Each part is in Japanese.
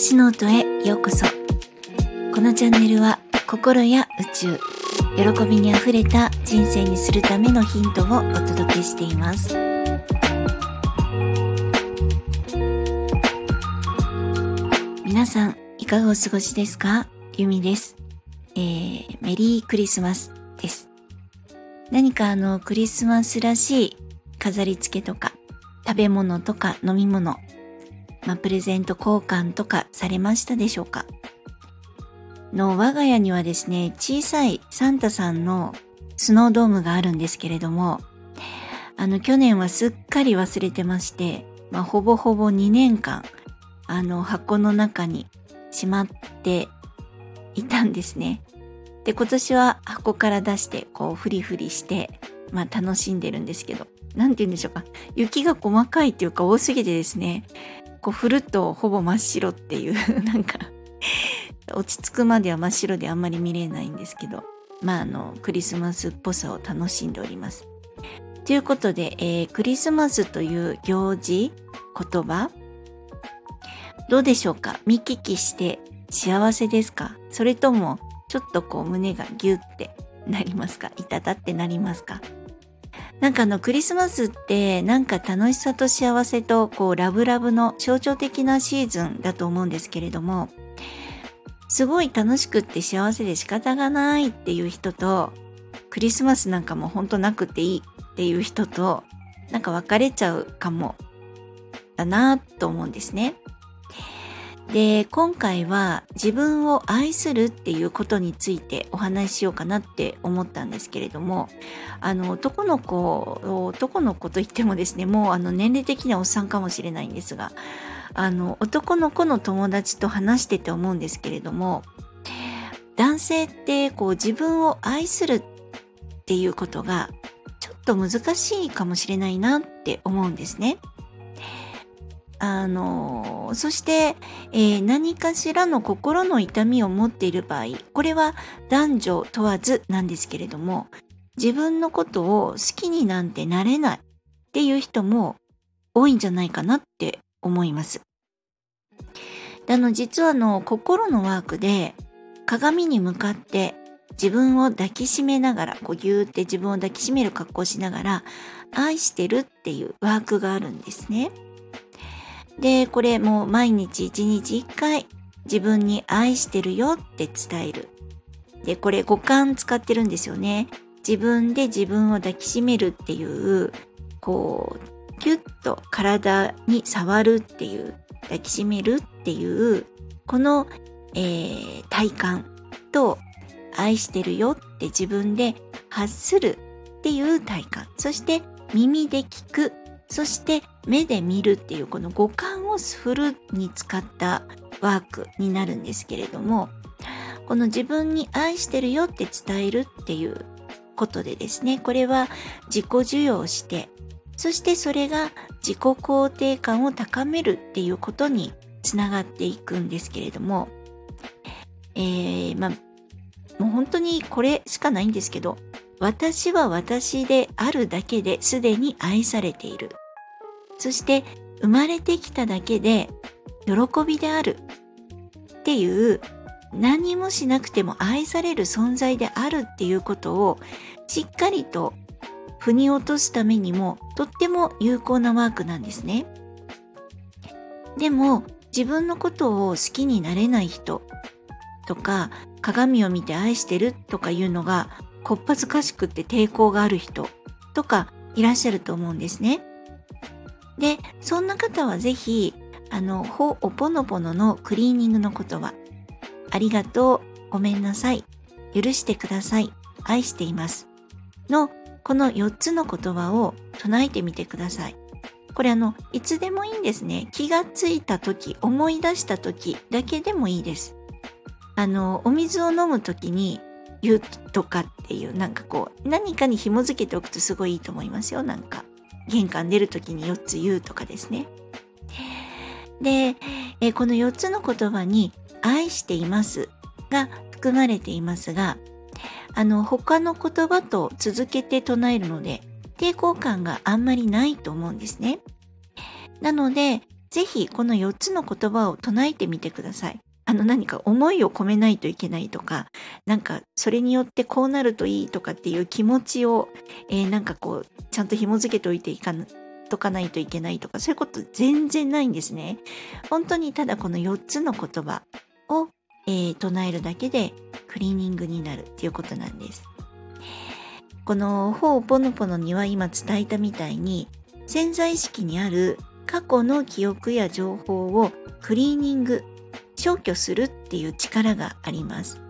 しノートへようこそ。このチャンネルは心や宇宙喜びにあふれた人生にするためのヒントをお届けしています。皆さんいかがお過ごしですか？ゆみです、えー、メリークリスマスです。何かあのクリスマスらしい飾り付けとか食べ物とか飲み物まあ、プレゼント交換とかされましたでしょうか？の我が家にはですね、小さいサンタさんのスノードームがあるんですけれども、あの去年はすっかり忘れてまして、まあ、ほぼほぼ2年間、あの箱の中にしまっていたんですね。で、今年は箱から出してこうフリフリして、まあ楽しんでるんですけど、なんて言うんでしょうか。雪が細かいっていうか多すぎてですね、こう振るとほぼ真っ白っていう なんか落ち着くまでは真っ白であんまり見れないんですけどまああのクリスマスっぽさを楽しんでおります。ということで、えー、クリスマスという行事言葉どうでしょうか？見聞きして幸せですか？それともちょっとこう胸がギュってなりますか？いたたってなりますか？なんかあのクリスマスってなんか楽しさと幸せとこうラブラブの象徴的なシーズンだと思うんですけれどもすごい楽しくって幸せで仕方がないっていう人とクリスマスなんかもほんとなくていいっていう人となんか別れちゃうかもだなと思うんですね。で今回は自分を愛するっていうことについてお話ししようかなって思ったんですけれどもあの男の子男の子といってもですねもうあの年齢的にはおっさんかもしれないんですがあの男の子の友達と話してて思うんですけれども男性ってこう自分を愛するっていうことがちょっと難しいかもしれないなって思うんですね。あのそして、えー、何かしらの心の痛みを持っている場合これは男女問わずなんですけれども自分のことを好きになんてなれないっていう人も多いんじゃないかなって思います。あの実はの心のワークで鏡に向かって自分を抱きしめながらこうギューって自分を抱きしめる格好をしながら愛してるっていうワークがあるんですね。で、これもう毎日一日一回自分に愛してるよって伝える。で、これ五感使ってるんですよね。自分で自分を抱きしめるっていう、こう、キュッと体に触るっていう、抱きしめるっていう、この、えー、体感と愛してるよって自分で発するっていう体感。そして耳で聞くそして目で見るっていうこの五感をフルに使ったワークになるんですけれどもこの自分に愛してるよって伝えるっていうことでですねこれは自己受容してそしてそれが自己肯定感を高めるっていうことにつながっていくんですけれどもえー、まあもう本当にこれしかないんですけど私は私であるだけですでに愛されている。そして生まれてきただけで喜びであるっていう何もしなくても愛される存在であるっていうことをしっかりと腑に落とすためにもとっても有効なワークなんですね。でも自分のことを好きになれない人とか鏡を見て愛してるとかいうのがこっぱずかしくって抵抗がある人とかいらっしゃると思うんですね。で、そんな方はぜひ、あの、ほおぽのぽののクリーニングの言葉。ありがとう、ごめんなさい、許してください、愛しています。の、この4つの言葉を唱えてみてください。これあの、いつでもいいんですね。気がついた時、思い出した時だけでもいいです。あの、お水を飲む時に言うとかっていう、なんかこう、何かに紐づけておくとすごいいいと思いますよ、なんか。玄関出る時に4つ言うとかですね。で、えこの4つの言葉に愛していますが含まれていますが、あの他の言葉と続けて唱えるので抵抗感があんまりないと思うんですね。なので、ぜひこの4つの言葉を唱えてみてください。あの何か思いを込めないといけないとか、なんかそれによってこうなるといいとかっていう気持ちを、えー、なんかこう、ちゃんと紐付けておいていかなとかないといけないとか、そういうこと全然ないんですね。本当にただこの4つの言葉を、えー、唱えるだけでクリーニングになるっていうことなんです。このほうぽのぽのには今伝えたみたいに潜在意識にある過去の記憶や情報をクリーニング消去するっていう力があります。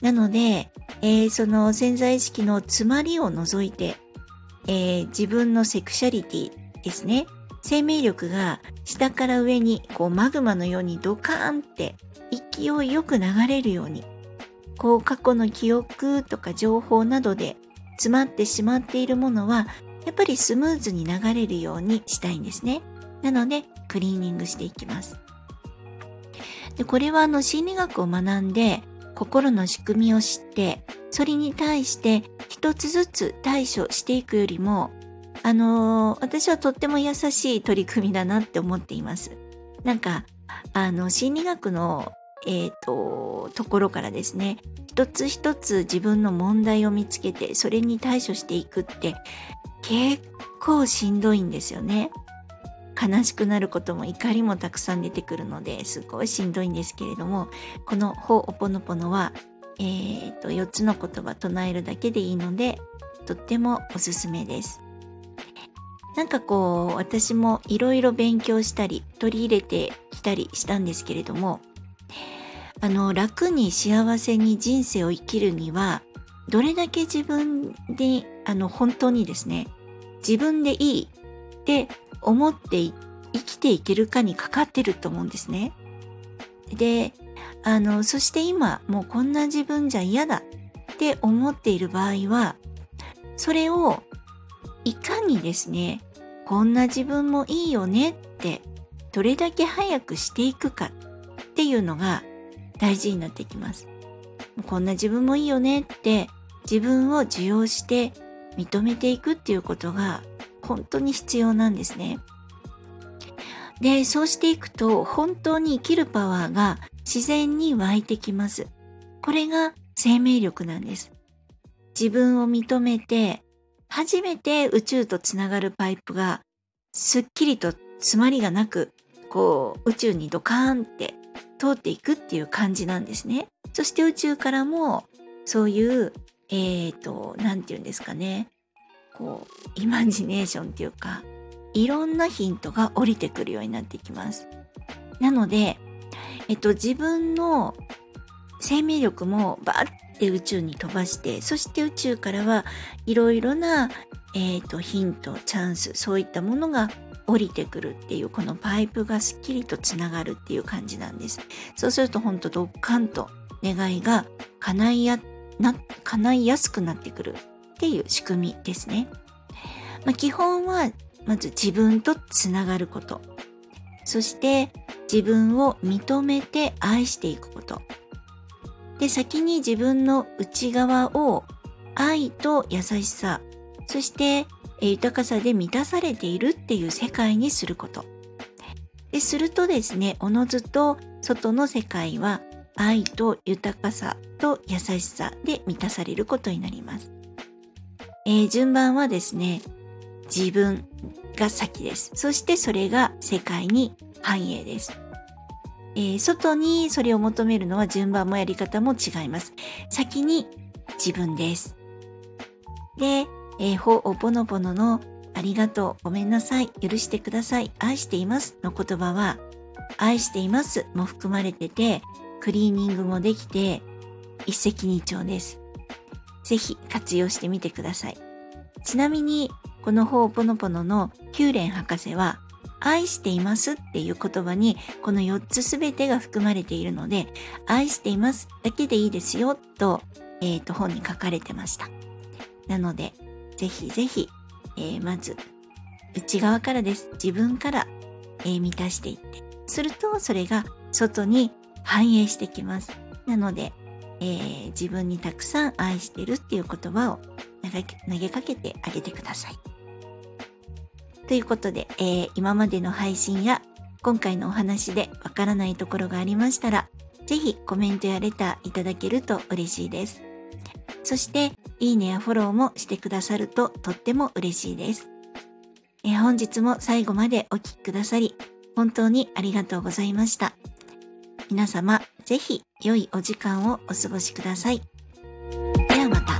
なので、えー、その潜在意識の詰まりを除いて、えー、自分のセクシャリティですね。生命力が下から上にこうマグマのようにドカーンって勢いよく流れるように、こう過去の記憶とか情報などで詰まってしまっているものは、やっぱりスムーズに流れるようにしたいんですね。なので、クリーニングしていきます。でこれはあの心理学を学んで心の仕組みを知ってそれに対して一つずつ対処していくよりもあのー、私はとっても優しい取り組みだなって思っています。なんかあの心理学のえっ、ー、とところからですね一つ一つ自分の問題を見つけてそれに対処していくって結構しんどいんですよね。悲しくなることも怒りもたくさん出てくるのですごいしんどいんですけれどもこの「ほおぽのぽのは」えーと、4つの言葉唱えるだけでいいのでとってもおすすめです。なんかこう私もいろいろ勉強したり取り入れてきたりしたんですけれどもあの楽に幸せに人生を生きるにはどれだけ自分であの本当にですね自分でいいって思って生きていけるかにかかってると思うんですね。で、あの、そして今、もうこんな自分じゃ嫌だって思っている場合は、それをいかにですね、こんな自分もいいよねって、どれだけ早くしていくかっていうのが大事になってきます。こんな自分もいいよねって自分を受容して認めていくっていうことが本当に必要なんですね。で、そうしていくと本当に生きるパワーが自然に湧いてきます。これが生命力なんです。自分を認めて初めて宇宙とつながるパイプがすっきりと詰まりがなくこう宇宙にドカーンって通っていくっていう感じなんですね。そして宇宙からもそういうえっ、ー、と何て言うんですかねこうイマジネーションっていうかいろんなヒントが降りてくるようになってきます。なので、えっと、自分の生命力もバーって宇宙に飛ばしてそして宇宙からはいろいろな、えっと、ヒントチャンスそういったものが降りてくるっていうこのパイプがすっきりとつながるっていう感じなんです。そうするとほんとドッカンと願いが叶いやな叶いやすくなってくるっていう仕組みですね。まあ、基本はまず自分とつながること。そして自分を認めて愛していくこと。で、先に自分の内側を愛と優しさ、そして豊かさで満たされているっていう世界にすること。でするとですね、おのずと外の世界は愛と豊かさと優しさで満たされることになります。えー、順番はですね、自分が先です。そしてそれが世界に繁栄です。えー、外にそれを求めるのは順番もやり方も違います。先に自分です。で、えー、ほおぽのぽののありがとう、ごめんなさい、許してください、愛していますの言葉は、愛していますも含まれてて、クリーニングもできて、一石二鳥です。ぜひ活用してみてください。ちなみに、このほうぽのぽののキューレン博士は、愛していますっていう言葉にこの4つすべてが含まれているので、愛していますだけでいいですよと、えっ、ー、と、本に書かれてました。なので、ぜひぜひ、えー、まず、内側からです。自分から、えー、満たしていって。すると、それが外に反映してきます。なので、えー、自分にたくさん愛してるっていう言葉を投げかけてあげてください。ということで、えー、今までの配信や今回のお話でわからないところがありましたら、ぜひコメントやレターいただけると嬉しいです。そして、いいねやフォローもしてくださるととっても嬉しいです。え本日も最後までお聴きくださり、本当にありがとうございました。皆様、ぜひ良いお時間をお過ごしください。ではまた。